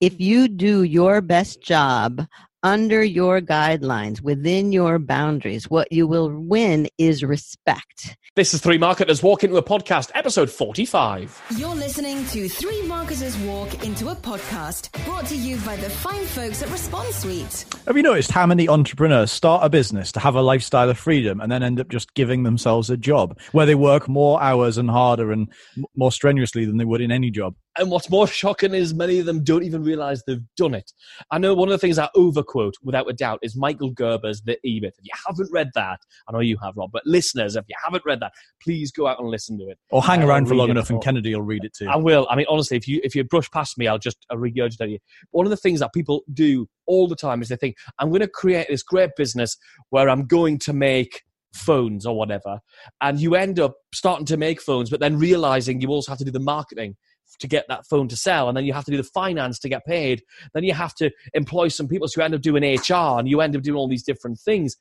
if you do your best job under your guidelines, within your boundaries, what you will win is respect. This is Three Marketers Walk Into a Podcast, episode 45. You're listening to Three Marketers Walk Into a Podcast, brought to you by the fine folks at Response Suite. Have you noticed how many entrepreneurs start a business to have a lifestyle of freedom and then end up just giving themselves a job where they work more hours and harder and more strenuously than they would in any job? And what's more shocking is many of them don't even realize they've done it. I know one of the things I overquote, without a doubt, is Michael Gerber's The E-Myth. If you haven't read that, I know you have, Rob, but listeners, if you haven't read that, please go out and listen to it. Or hang Uh, around for long enough and Kennedy will read it too. I will. I mean, honestly, if you if you brush past me, I'll just uh, regurgitate you. One of the things that people do all the time is they think, I'm going to create this great business where I'm going to make phones or whatever, and you end up starting to make phones, but then realizing you also have to do the marketing to get that phone to sell, and then you have to do the finance to get paid. Then you have to employ some people, so you end up doing HR, and you end up doing all these different things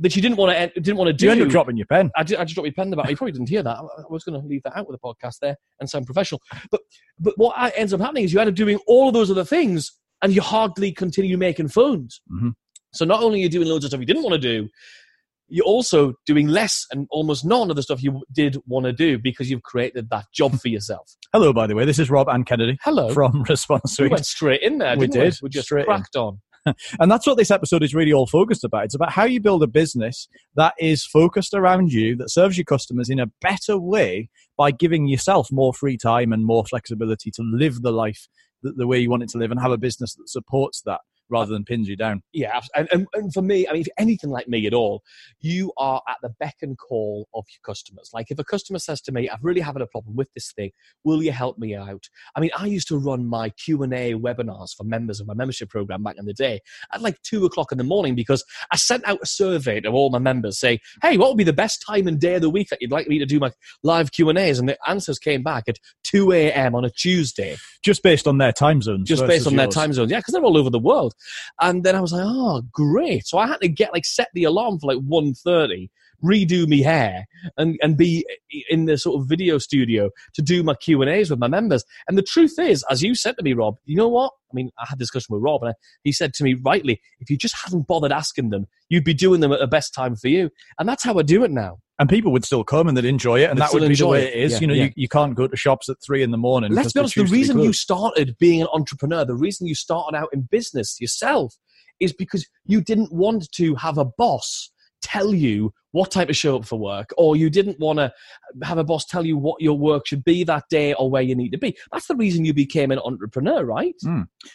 that you didn't want to didn't want to do. you end up dropping your pen. I, ju- I just dropped my pen about. You probably didn't hear that. I I was going to leave that out with the podcast there and sound professional. But but what ends up happening is you end up doing all of those other things, and you hardly continue making phones. Mhm. So not only are you doing loads of stuff you didn't want to do, you're also doing less and almost none of the stuff you did want to do because you've created that job for yourself. Hello, by the way. This is Rob and Kennedy Hello. from Response we went straight in there. We Didn't we did, We just straight in. cracked on. And that's what this episode is really all focused about. It's about how you build a business that is focused around you, that serves your customers in a better way by giving yourself more free time and more flexibility to live the life the way you want it to live and have a business that supports that rather than pins you down. Yeah, and, and, and for me, I mean, if anything like me at all, you are at the beck and call of your customers. Like if a customer says to me, "I'm really having a problem with this thing. Will you help me out?" I mean, I used to run my Q and A webinars for members of my membership program back in the day at like two o'clock in the morning because I sent out a survey to all my members saying, "Hey, what would be the best time and day of the week that you'd like me to do my live Q and A's?" And the answers came back at two a.m. on a Tuesday Just based on their time zones. just based on their time zones. Yeah, because they're all over the world. And then I was like, oh, great. So I had to get like set the alarm for like 1.30, redo me hair, and and be in the sort of video studio to do my Q and A's with my members. And the truth is, as you said to me, Rob, you know what? I mean, I had this discussion with Rob, and I, he said to me rightly, if you just hadn't bothered asking them, you'd be doing them at the best time for you. And that's how I do it now. And people would still come and they'd enjoy it, and They'd that would still be the enjoy way it. it is. Yeah, you know, yeah. you, you can't go to shops at three in the morning. Let's because be they honest, the choose to reason you closed. started being an entrepreneur, the reason you started out in business yourself is because you didn't want to have a boss tell you what time to show up for work, or you didn't want to have a boss tell you what your work should be that day or where you need to be. That's the reason you became an entrepreneur, right?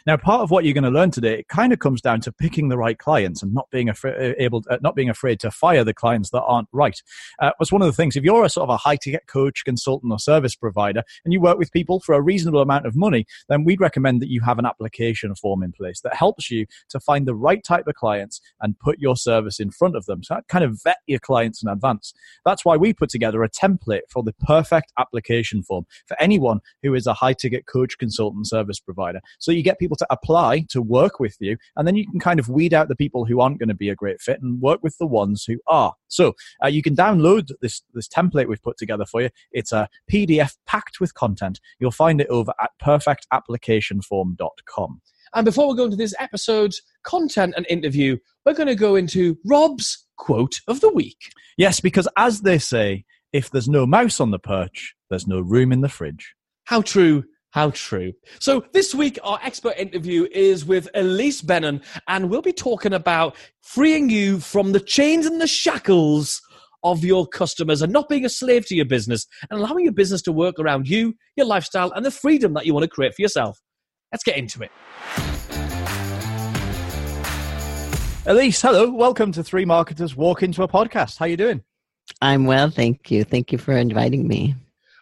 Now, part of what you're going to learn today, it kind of comes down to picking the right clients and not being afraid, able, uh, not being afraid to fire the clients that aren't right. Uh, was one of the things. If you're a sort of a high ticket coach, consultant, or service provider, and you work with people for a reasonable amount of money, then we'd recommend that you have an application form in place that helps you to find the right type of clients and put your service in front of them. So, that kind of vet your clients in advance. That's why we put together a template for the perfect application form for anyone who is a high ticket coach, consultant, service provider. So you get people to apply to work with you, and then you can kind of weed out the people who aren't going to be a great fit and work with the ones who are. So uh, you can download this this template we've put together for you. It's a PDF packed with content. You'll find it over at perfectapplicationform.com. And before we go into this episode's content and interview, we're going to go into Rob's quote of the week. Yes, because as they say, if there's no mouse on the perch, there's no room in the fridge. How true. How true. So this week, our expert interview is with Ilise Benun, and we'll be talking about freeing you from the chains and the shackles of your customers and not being a slave to your business and allowing your business to work around you, your lifestyle, and the freedom that you want to create for yourself. Let's get into it. Ilise, hello. Welcome to Three Marketers Walk Into a Podcast. How are you doing? I'm well, thank you. Thank you for inviting me.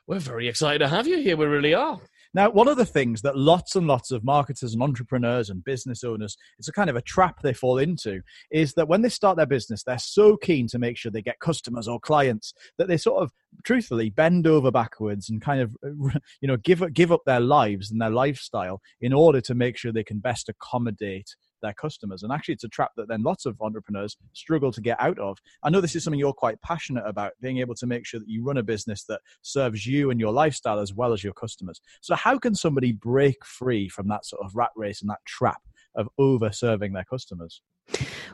We're very excited to have you here. We really are. Now, one of the things that lots and lots of marketers and entrepreneurs and business owners, it's a kind of a trap they fall into, is that when they start their business, they're so keen to make sure they get customers or clients that they sort of truthfully bend over backwards and kind of, you know, give, give up their lives and their lifestyle in order to make sure they can best accommodate their customers. And actually, it's a trap that then lots of entrepreneurs struggle to get out of. I know this is something you're quite passionate about, being able to make sure that you run a business that serves you and your lifestyle as well as your customers. So, how can somebody break free from that sort of rat race and that trap of over serving their customers?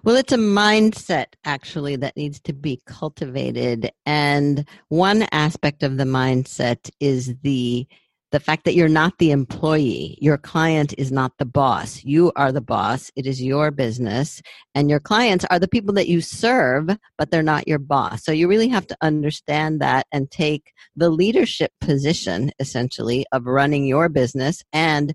Well, it's a mindset actually that needs to be cultivated. And one aspect of the mindset is the the fact that you're not the employee, your client is not the boss. You are the boss. It is your business. And your clients are the people that you serve, but they're not your boss. So you really have to understand that and take the leadership position, essentially, of running your business and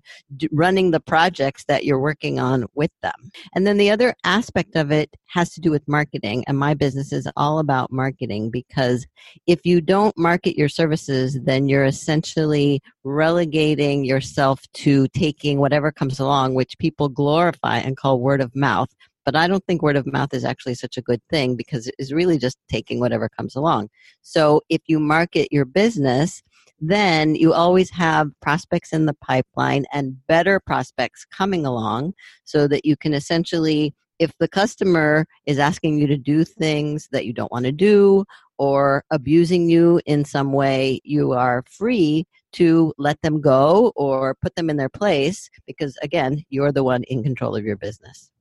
running the projects that you're working on with them. And then the other aspect of it has to do with marketing. And my business is all about marketing because if you don't market your services, then you're essentially relegating yourself to taking whatever comes along, which people glorify and call word of mouth. But I don't think word of mouth is actually such a good thing because it's really just taking whatever comes along. So if you market your business, then you always have prospects in the pipeline and better prospects coming along so that you can essentially if the customer is asking you to do things that you don't want to do or abusing you in some way, you are free to let them go or put them in their place because, again, you're the one in control of your business.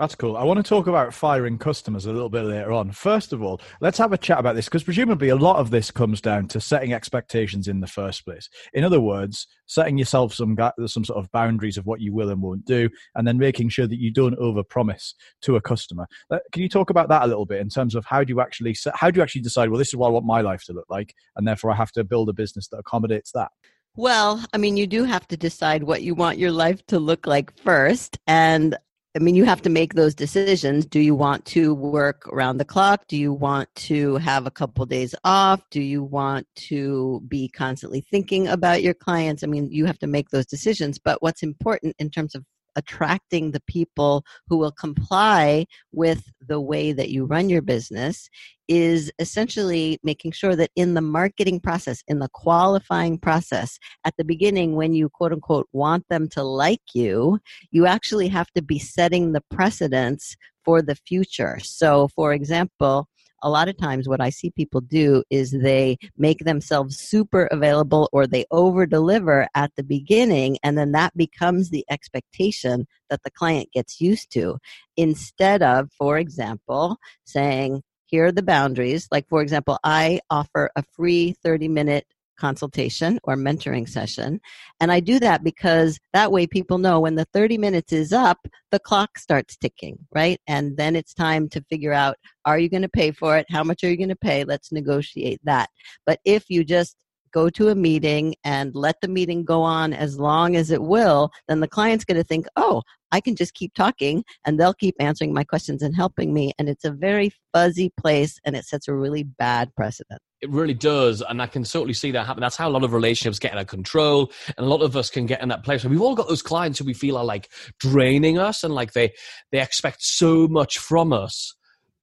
That's cool. I want to talk about firing customers a little bit later on. First of all, let's have a chat about this because presumably a lot of this comes down to setting expectations in the first place. In other words, setting yourself some some sort of boundaries of what you will and won't do, and then making sure that you don't overpromise to a customer. Uh, can you talk about that a little bit in terms of how do you actually how do you actually decide? Well, this is what I want my life to look like, and therefore I have to build a business that accommodates that. Well, I mean, you do have to decide what you want your life to look like first. And I mean, you have to make those decisions. Do you want to work around the clock? Do you want to have a couple days off? Do you want to be constantly thinking about your clients? I mean, you have to make those decisions. But what's important in terms of attracting the people who will comply with the way that you run your business is essentially making sure that in the marketing process, in the qualifying process, at the beginning, when you quote unquote want them to like you, you actually have to be setting the precedence for the future. So, for example, a lot of times what I see people do is they make themselves super available or they over deliver at the beginning and then that becomes the expectation that the client gets used to instead of, for example, saying, here are the boundaries. Like, for example, I offer a free 30 minute consultation or mentoring session. And I do that because that way people know when the 30 minutes is up, the clock starts ticking, right? And then it's time to figure out are you going to pay for it? How much are you going to pay? Let's negotiate that. But if you just go to a meeting and let the meeting go on as long as it will, then the client's going to think, oh, I can just keep talking and they'll keep answering my questions and helping me. And it's a very fuzzy place and it sets a really bad precedent. It really does. And I can certainly see that happen. That's how a lot of relationships get out of control. And a lot of us can get in that place we've all got those clients who we feel are like draining us and like they, they expect so much from us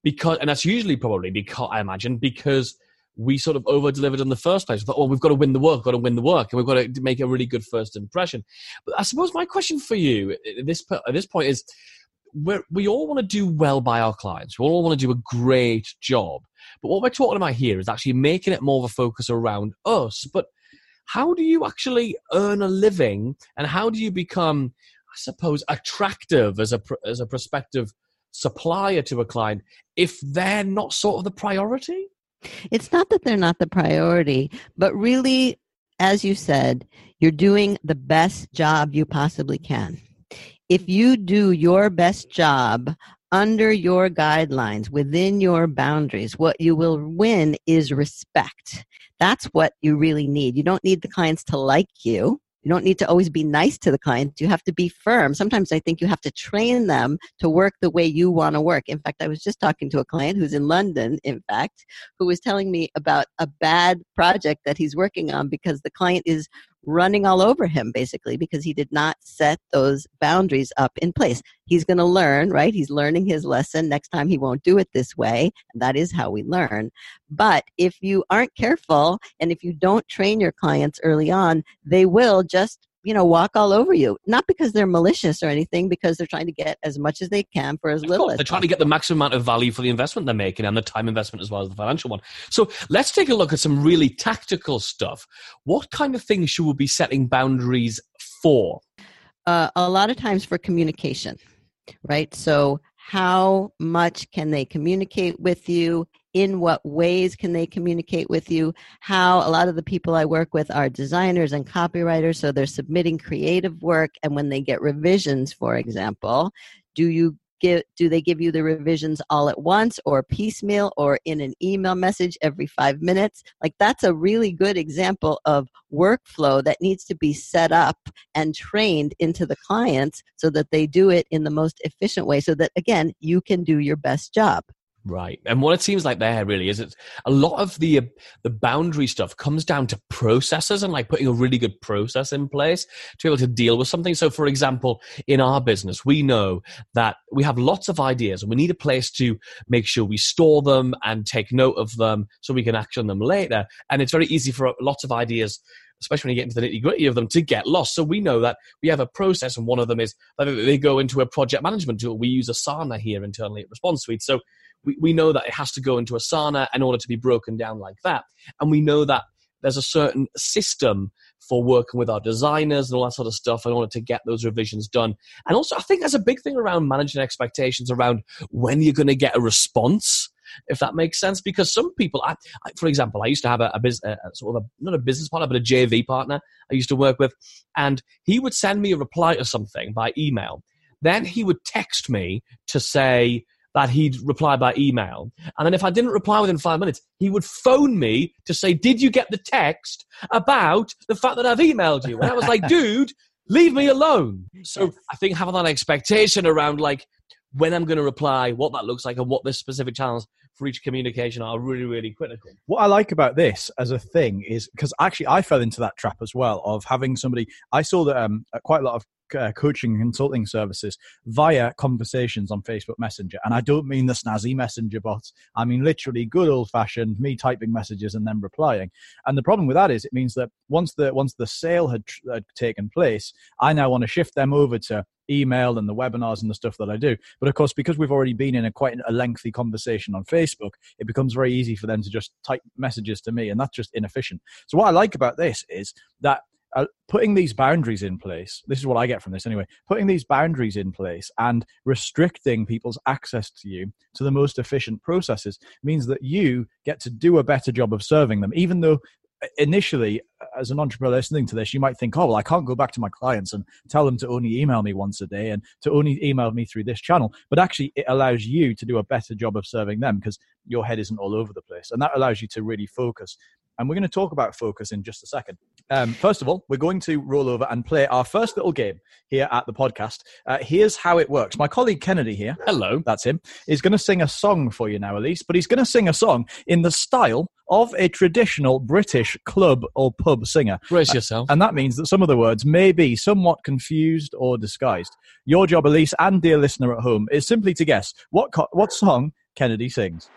because, and that's usually probably because I imagine because we sort of over delivered in the first place. We thought, oh, we've got to win the work, got to win the work, and we've got to make a really good first impression. But I suppose my question for you at this, at this point is we we all want to do well by our clients. We all want to do a great job. But what we're talking about here is actually making it more of a focus around us. But how do you actually earn a living and how do you become, I suppose, attractive as a, as a prospective supplier to a client if they're not sort of the priority? It's not that they're not the priority, but really, as you said, you're doing the best job you possibly can. If you do your best job under your guidelines, within your boundaries, what you will win is respect. That's what you really need. You don't need the clients to like you. You don't need to always be nice to the client. You have to be firm. Sometimes I think you have to train them to work the way you want to work. In fact, I was just talking to a client who's in London, in fact, who was telling me about a bad project that he's working on because the client is running all over him basically because he did not set those boundaries up in place. He's going to learn, right? He's learning his lesson. Next time he won't do it this way. That is how we learn. But if you aren't careful and if you don't train your clients early on, they will just you know walk all over you not because they're malicious or anything because they're trying to get as much as they can for as Of little as they're trying to get the maximum amount of value for the investment they're making and the time investment as well as the financial one. So let's take a look at some really tactical stuff. What kind of things should we be setting boundaries for? uh, a lot of times for communication, right? So, how much can they communicate with you? In what ways can they communicate with you? How a lot of the people I work with are designers and copywriters, so they're submitting creative work. And when they get revisions, for example, do you give, do they give you the revisions all at once or piecemeal or in an email message every five minutes? Like that's a really good example of workflow that needs to be set up and trained into the clients so that they do it in the most efficient way so that again you can do your best job Right. And what it seems like there really is it's a lot of the uh, the boundary stuff comes down to processes and like putting a really good process in place to be able to deal with something. So for example, in our business, we know that we have lots of ideas and we need a place to make sure we store them and take note of them so we can action them later. And it's very easy for lots of ideas especially when you get into the nitty gritty of them, to get lost. So we know that we have a process, and one of them is they go into a project management tool. We use Asana here internally at Response Suite. So we, we know that it has to go into Asana in order to be broken down like that. And we know that there's a certain system for working with our designers and all that sort of stuff in order to get those revisions done. And also, I think there's a big thing around managing expectations around when you're going to get a response if that makes sense. Because some people, I, I, for example, I used to have a, a, sort of a, not a business partner, but a JV partner I used to work with, and he would send me a reply to something by email. Then he would text me to say that he'd reply by email. And then if I didn't reply within five minutes, he would phone me to say, Did you get the text about the fact that I've emailed you? And I was like, Dude, leave me alone. So I think having that expectation around like when I'm going to reply, what that looks like, and what the specific channels for each communication are really, really critical. What I like about this as a thing is because actually I fell into that trap as well of having somebody. I saw that um, quite a lot of uh, coaching and consulting services via conversations on Facebook Messenger. And I don't mean the snazzy messenger bots. I mean literally good old fashioned me typing messages and then replying. And the problem with that is it means that once the once the sale had, had taken place, I now want to shift them over to email and the webinars and the stuff that I do. But of course, because we've already been in a quite a lengthy conversation on Facebook, it becomes very easy for them to just type messages to me, and that's just inefficient. So what I like about this is that uh, putting these boundaries in place this is what i get from this anyway putting these boundaries in place and restricting people's access to you to the most efficient processes means that you get to do a better job of serving them even though initially as an entrepreneur listening to this you might think oh well i can't go back to my clients and tell them to only email me once a day and to only email me through this channel but actually it allows you to do a better job of serving them because your head isn't all over the place and that allows you to really focus and we're going to talk about focus in just a second. Um, first of all, we're going to roll over and play our first little game here at the podcast. Uh, here's how it works. My colleague Kennedy here, hello, that's him, is going to sing a song for you now, Ilise, but he's going to sing a song in the style of a traditional British club or pub singer. Brace yourself. Uh, and that means that some of the words may be somewhat confused or disguised. Your job, Ilise, and dear listener at home, is simply to guess what, co- what song Kennedy sings.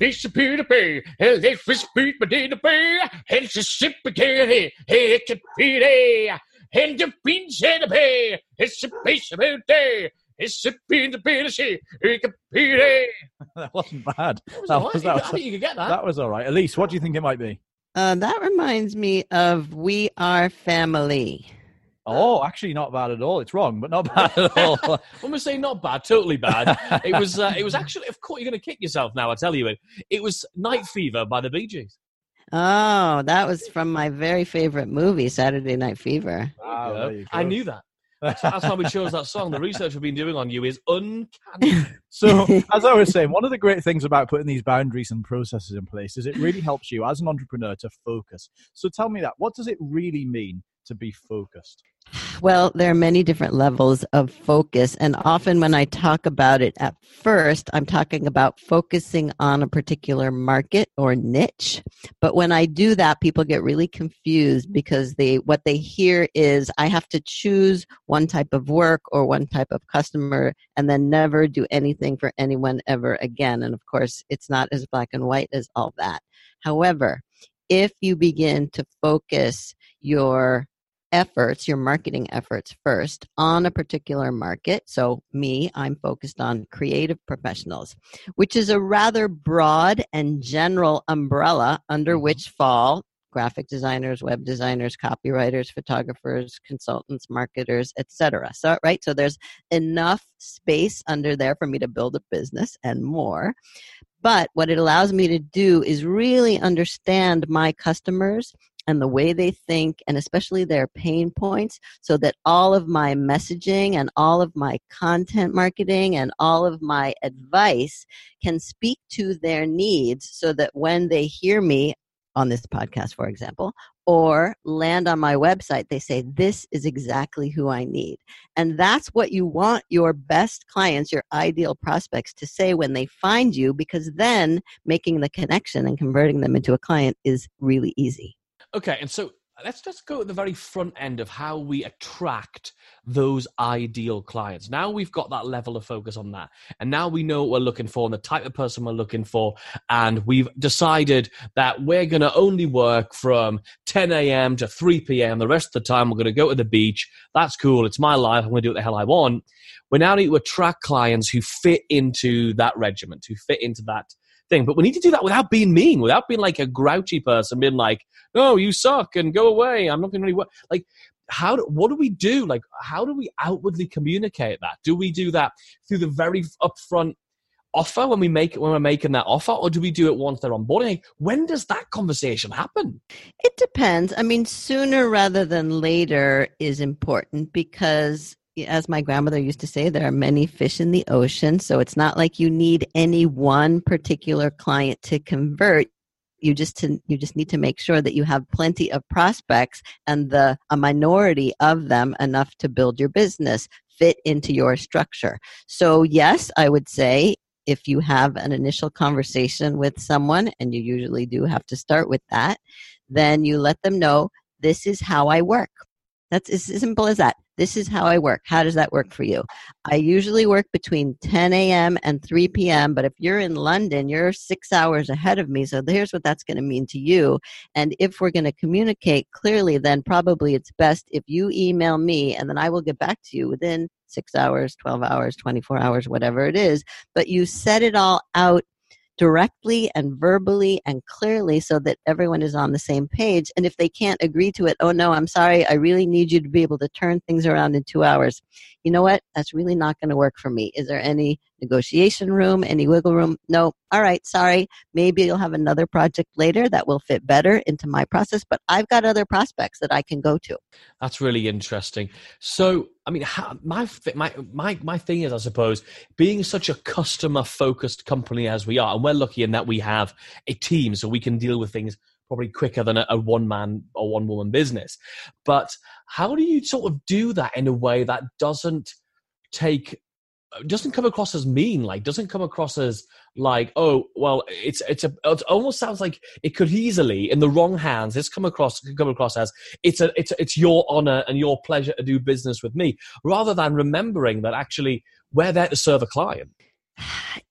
It's a Peter Bay, and it's a speed, but in the bay, it's a sip again, it's a Peter, and the beans in the bay, it's a piece of day. It's a bean to be the it's a Peter. that wasn't bad. That was That was- right. that I was- think you could get that. That was all right. Ilise, what do you think it might be? uh, that reminds me of we are family Oh, actually, not bad at all. It's wrong, but not bad at all. when we say not bad, totally bad, it was. Uh, it was actually. Of course, you're going to kick yourself now. I tell you it. It was Night Fever by the Bee Gees. oh that was from my very favorite movie saturday night fever Wow, You know? there you I knew that. That's, that's why we chose that song. The research we've been doing on you is uncanny. So, as I was saying, one of the great things about putting these boundaries and processes in place is it really helps you as an entrepreneur to focus. So, tell me that. What does it really mean to be focused? Well, there are many different levels of focus. And often when I talk about it at first, I'm talking about focusing on a particular market or niche. But when I do that, people get really confused because they, what they hear is I have to choose one type of work or one type of customer and then never do anything for anyone ever again. And of course, it's not as black and white as all that. However, if you begin to focus your efforts, your marketing efforts first on a particular market. So, me, I'm focused on creative professionals, which is a rather broad and general umbrella under Mm-hmm. which fall graphic designers, web designers, copywriters, photographers, consultants, marketers, etc. So, right? So there's enough space under there for me to build a business and more. But what it allows me to do is really understand my customers and the way they think and especially their pain points so that all of my messaging and all of my content marketing and all of my advice can speak to their needs so that when they hear me on this podcast, for example, or land on my website, they say, This is exactly who I need. And that's what you want your best clients, your ideal prospects to say when they find you, because then making the connection and converting them into a client is really easy. Okay, and so uh, let's just go at the very front end of how we attract those ideal clients. Now we've got that level of focus on that, and now we know what we're looking for and the type of person we're looking for, and we've decided that we're going to only work from 10 a.m. to 3 p.m. The rest of the time, we're going to go to the beach. That's cool. It's my life. I'm going to do what the hell I want. We now need to attract clients who fit into that regiment, who fit into that thing. But we need to do that without being mean, without being like a grouchy person, being like, "No, you suck," and go away. I'm not going to really work. Like, how? Do, what do we do? Like, how do we outwardly communicate that? Do we do that through the very upfront offer when we make it when we're making that offer, or do we do it once they're on board? Like, when does that conversation happen? It depends. I mean, sooner rather than later is important because as my grandmother used to say, there are many fish in the ocean. So it's not like you need any one particular client to convert. You just to, you just need to make sure that you have plenty of prospects and the a minority of them enough to build your business fit into your structure. So yes, I would say if you have an initial conversation with someone, and you usually do have to start with that, then you let them know this is how I work. That's as simple as that. This is how I work. How does that work for you? I usually work between 10 a.m. and 3 p.m., but if you're in London, you're six hours ahead of me. So here's what that's going to mean to you. And if we're going to communicate clearly, then probably it's best if you email me and then I will get back to you within six hours, 12 hours, 24 hours, whatever it is. But you set it all out directly and verbally and clearly so that everyone is on the same page. And if they can't agree to it, oh no, I'm sorry, I really need you to be able to turn things around in two hours. You know what? That's really not going to work for me. Is there any negotiation room, any wiggle room? No. All right, sorry. Maybe you'll have another project later that will fit better into my process, but I've got other prospects that I can go to. That's really interesting. So, I mean, how, my my my my thing is, I suppose, being such a customer focused company as we are, and we're lucky in that we have a team, so we can deal with things probably quicker than a, a one man or one woman business. But how do you sort of do that in a way that doesn't take doesn't come across as mean like doesn't come across as like oh well it's it's a it almost sounds like it could easily in the wrong hands this come across come across as it's a it's it's your honor and your pleasure to do business with me rather than remembering that actually we're there to serve a client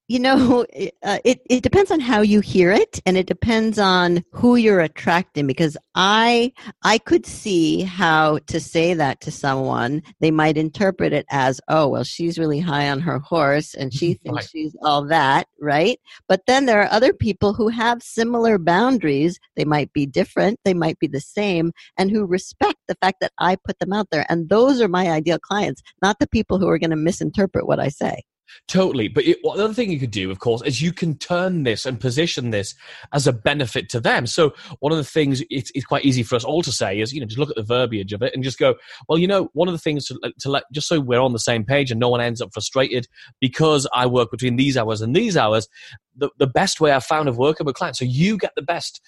you know uh, it, it depends on how you hear it and it depends on who you're attracting because i i could see how to say that to someone. They might interpret it as oh well she's really high on her horse and she thinks Right. she's all that right? But then there are other people who have similar boundaries. They might be different. They might be the same and who respect the fact that i put them out there and those are my ideal clients not the people who are going to misinterpret what i say Totally. But it, well, the other thing you could do, of course, is you can turn this and position this as a benefit to them. So one of the things it's, it's quite easy for us all to say is, you know, just look at the verbiage of it and just go, well, you know, one of the things to, to let, just so we're on the same page and no one ends up frustrated because I work between these hours and these hours, the, the best way I've found of working with clients, so you get the best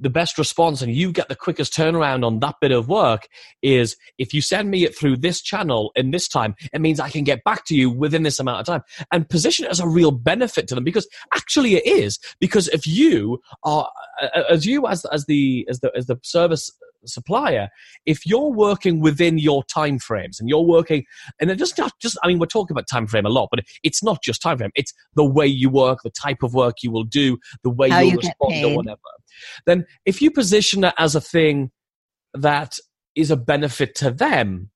the best response and you get the quickest turnaround on that bit of work is if you send me it through this channel in this time, it means I can get back to you within this amount of time. And position it as a real benefit to them because actually it is. Because if you are uh, uh, as you as as the as the as the service supplier, if you're working within your time frames and you're working, and it just not just I mean we're talking about time frame a lot, but it's not just time frame. It's the way you work, the type of work you will do, the way How you'll you respond or whatever. Then if you position it as a thing that is a benefit to them.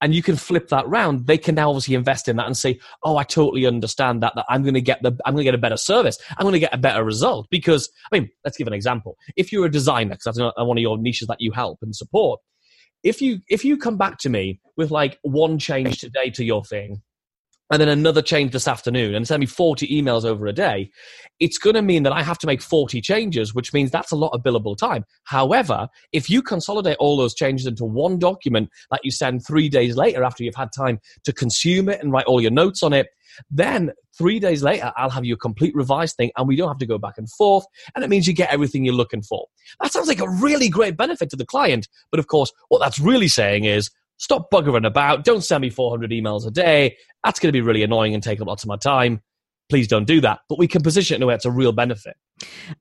And you can flip that round. They can now obviously invest in that and say, "Oh, I totally understand that. That I'm going to get the, I'm going to get a better service. I'm going to get a better result." Because I mean, let's give an example. If you're a designer, because that's uh, one of your niches that you help and support, if you if you come back to me with like one change today to your thing, and then another change this afternoon, and send me 40 emails over a day, it's going to mean that I have to make 40 changes, which means that's a lot of billable time. However, if you consolidate all those changes into one document that you send three days later after you've had time to consume it and write all your notes on it, then three days later, I'll have you a complete revised thing and we don't have to go back and forth. And it means you get everything you're looking for. That sounds like a really great benefit to the client. But of course, what that's really saying is stop buggering about. Don't send me 400 emails a day. That's going to be really annoying and take up lots of my time. Please don't do that. But we can position it in a way that's a real benefit.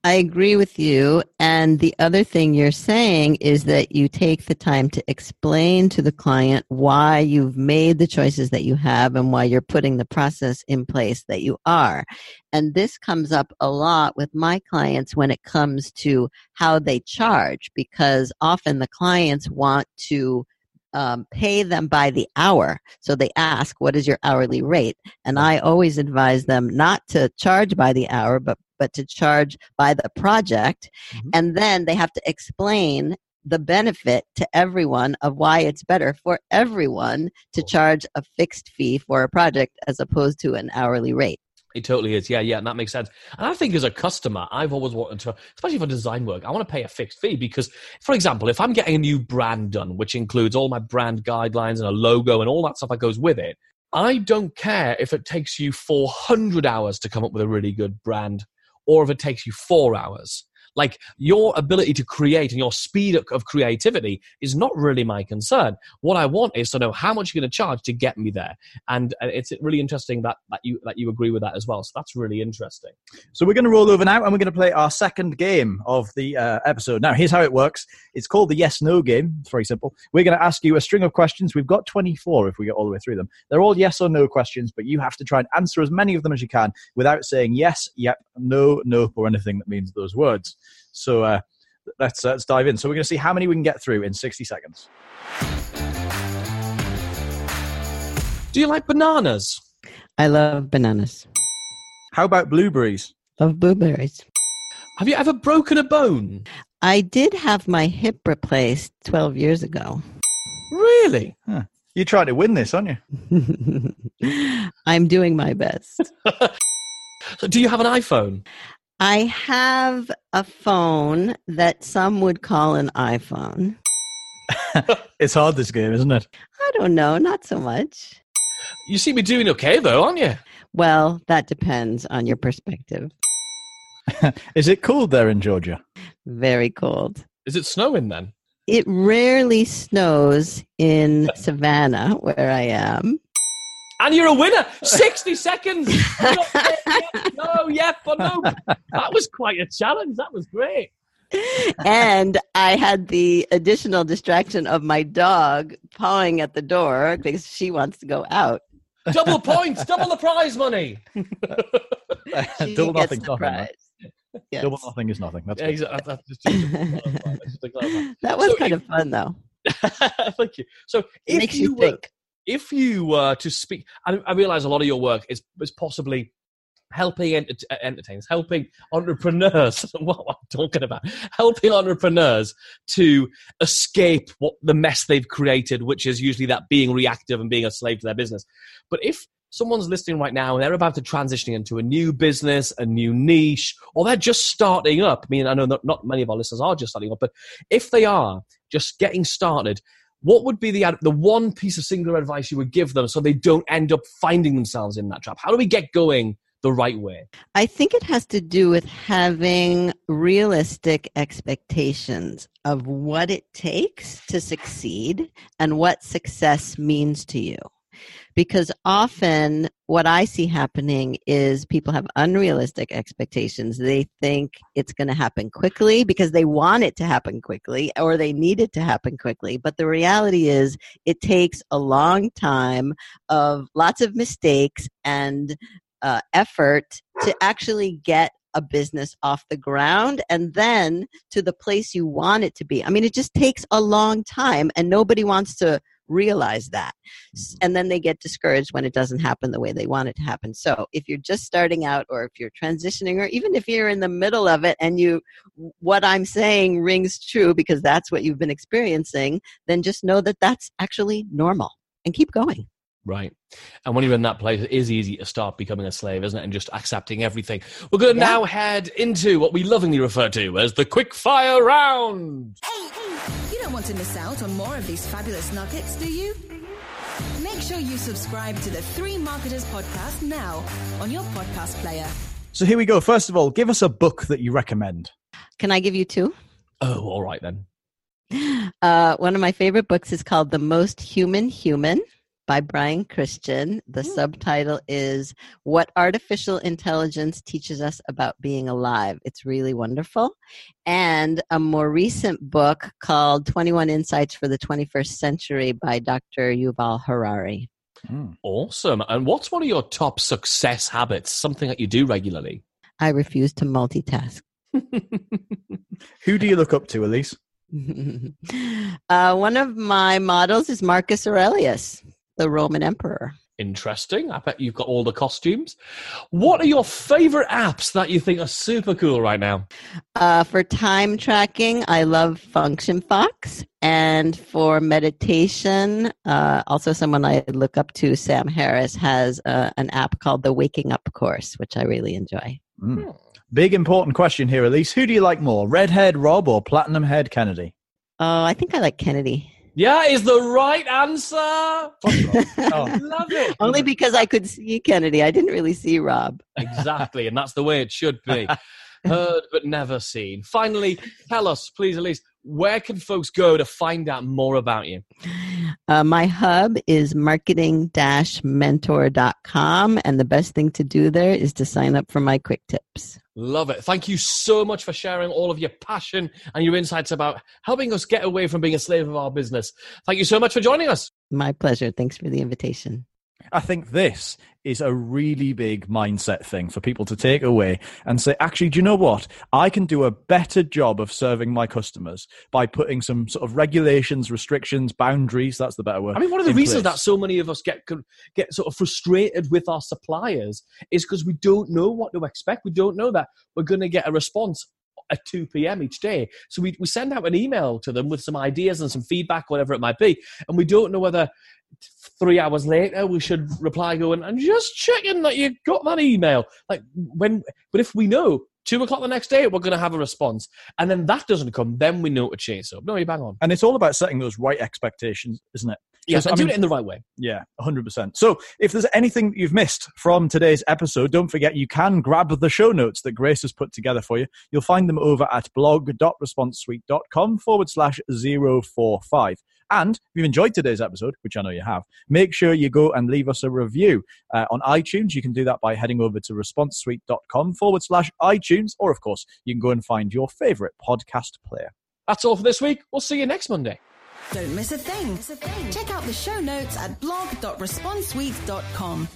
I agree with you. And the other thing you're saying is that you take the time to explain to the client why you've made the choices that you have and why you're putting the process in place that you are. And this comes up a lot with my clients when it comes to how they charge, because often the clients want to um, pay them by the hour. So they ask, What is your hourly rate? And I always advise them not to charge by the hour, but but to charge by the project. Mhm. And then they have to explain the benefit to everyone of why it's better for everyone to charge a fixed fee for a project as opposed to an hourly rate. It totally is. Yeah, yeah, and that makes sense. And I think as a customer, I've always wanted to, especially for design work, I want to pay a fixed fee because, for example, if I'm getting a new brand done, which includes all my brand guidelines and a logo and all that stuff that goes with it, I don't care if it takes you 400 hours to come up with a really good brand or if it takes you four hours. Like your ability to create and your speed of- creativity is not really my concern. What I want is to know how much you're going to charge to get me there, and uh, it's really interesting that that you that you agree with that as well. So that's really interesting. So we're going to roll over now and we're going to play our second game of the uh, episode. Now, here's how it works. It's called the yes no game. It's very simple. We're going to ask you a string of questions. We've got 24 if we get all the way through them. They're all yes or no questions, but you have to try and answer as many of them as you can without saying yes, yep, no, nope, or anything that means those words. So uh, let's, uh, let's dive in. So we're going to see how many we can get through in 60 seconds. Do you like bananas? I love bananas. How about blueberries? Love blueberries. Have you ever broken a bone? I did have my hip replaced 12 years ago. Really? You're trying to win this, aren't you? I'm doing my best. So do you have an iPhone? I have a phone that some would call an iPhone. It's hard, this game, isn't it? I don't know, not so much. You seem to be doing okay though, aren't you? Well, that depends on your perspective. Is it cold there in Georgia? Very cold. Is it snowing then? It rarely snows in Savannah, where I am. And you're a winner. 60 seconds. You're not there yet. No, yep, but no. That was quite a challenge. That was great. and I had the additional distraction of my dog pawing at the door because she wants to go out. Double points, double the prize money. Double nothing, the nothing. prize. Yes. Double nothing is nothing. That's Yeah, exactly. Uh, that's just, just that was So kind if- of fun, though. Thank you. So, It if makes you, you were, think. If you were to speak, I, I realize a lot of your work is, is possibly helping ent- uh, entertainers, helping entrepreneurs. what am I talking about? Helping entrepreneurs to escape what the mess they've created, which is usually that being reactive and being a slave to their business. But if someone's listening right now and they're about to transition into a new business, a new niche, or they're just starting up. I mean, I know not, not many of our listeners are just starting up, but if they are just getting started, what would be the the one piece of singular advice you would give them so they don't end up finding themselves in that trap? How do we get going the right way? I think it has to do with having realistic expectations of what it takes to succeed and what success means to you. Because often what I see happening is people have unrealistic expectations. They think it's going to happen quickly because they want it to happen quickly or they need it to happen quickly. But the reality is it takes a long time of lots of mistakes and uh, effort to actually get a business off the ground and then to the place you want it to be. I mean, it just takes a long time and nobody wants to realize that. Mm-hmm. And then they get discouraged when it doesn't happen the way they want it to happen. So if you're just starting out or if you're transitioning or even if you're in the middle of it and you what I'm saying rings true because that's what you've been experiencing, then just know that that's actually normal and keep going. Right. And when you're in that place, it is easy to start becoming a slave, isn't it? And just accepting everything. We're going to yeah. now head into what we lovingly refer to as the quick fire round. Hey, hey. You don't want to miss out on more of these fabulous nuggets, do you? Make sure you subscribe to the Three Marketers podcast now on your podcast player. So here we go. First of all, give us a book that you recommend. Can I give you two? Oh, all right then. Uh, one of my favorite books is called The Most Human Human by Brian Christian. The mm. subtitle is What Artificial Intelligence Teaches Us About Being Alive. It's really wonderful. And a more recent book called 21 Insights for the 21st Century by Dr. Yuval Harari. Mm. Awesome. And what's one of your top success habits? Something that you do regularly? I refuse to multitask. Who do you look up to, Ilise? uh, one of my models is Marcus Aurelius the Roman emperor. Interesting. I bet you've got all the costumes. What are your favorite apps that you think are super cool right now? Uh, for time tracking, I love Function Fox. And for meditation, uh, also someone I look up to, Sam Harris, has uh, an app called the Waking Up Course, which I really enjoy. Mm. Big important question here, Ilise. Who do you like more, Redhead Rob or Platinum Head Kennedy? Oh, I think I like Kennedy. Yeah, is the right answer. oh, love it. Only because I could see Kennedy. I didn't really see Rob. exactly, and that's the way it should be. Heard but never seen. Finally, tell us, please, Ilise, where can folks go to find out more about you? Uh, my hub is marketing-mentor.com, and the best thing to do there is to sign up for my quick tips. Love it. Thank you so much for sharing all of your passion and your insights about helping us get away from being a slave of our business. Thank you so much for joining us. My pleasure. Thanks for the invitation. I think this is a really big mindset thing for people to take away and say, actually, do you know what? I can do a better job of serving my customers by putting some sort of regulations, restrictions, boundaries. That's the better word. I mean, one of the reasons place. that so many of us get get sort of frustrated with our suppliers is because we don't know what to expect. We don't know that we're going to get a response at 2 p.m. each day. So we, we send out an email to them with some ideas and some feedback, whatever it might be. And we don't know whether three hours later we should reply going, and just checking that you got that email. Like when, but if we know two o'clock the next day, we're going to have a response. And then that doesn't come, then we know to chase up. No, you bang on. And it's all about setting those right expectations, isn't it? Yes, I mean, doing it in the right way. Yeah, 100%. So if there's anything you've missed from today's episode, don't forget you can grab the show notes that Grace has put together for you. You'll find them over at blog.responsesuite.com forward slash 045. And if you've enjoyed today's episode, which I know you have, make sure you go and leave us a review uh, on iTunes. You can do that by heading over to responsesuite.com forward slash iTunes, or of course, you can go and find your favorite podcast player. That's all for this week. We'll see you next Monday. Don't miss a thing. Check out the show notes at blog.responsesuite.com.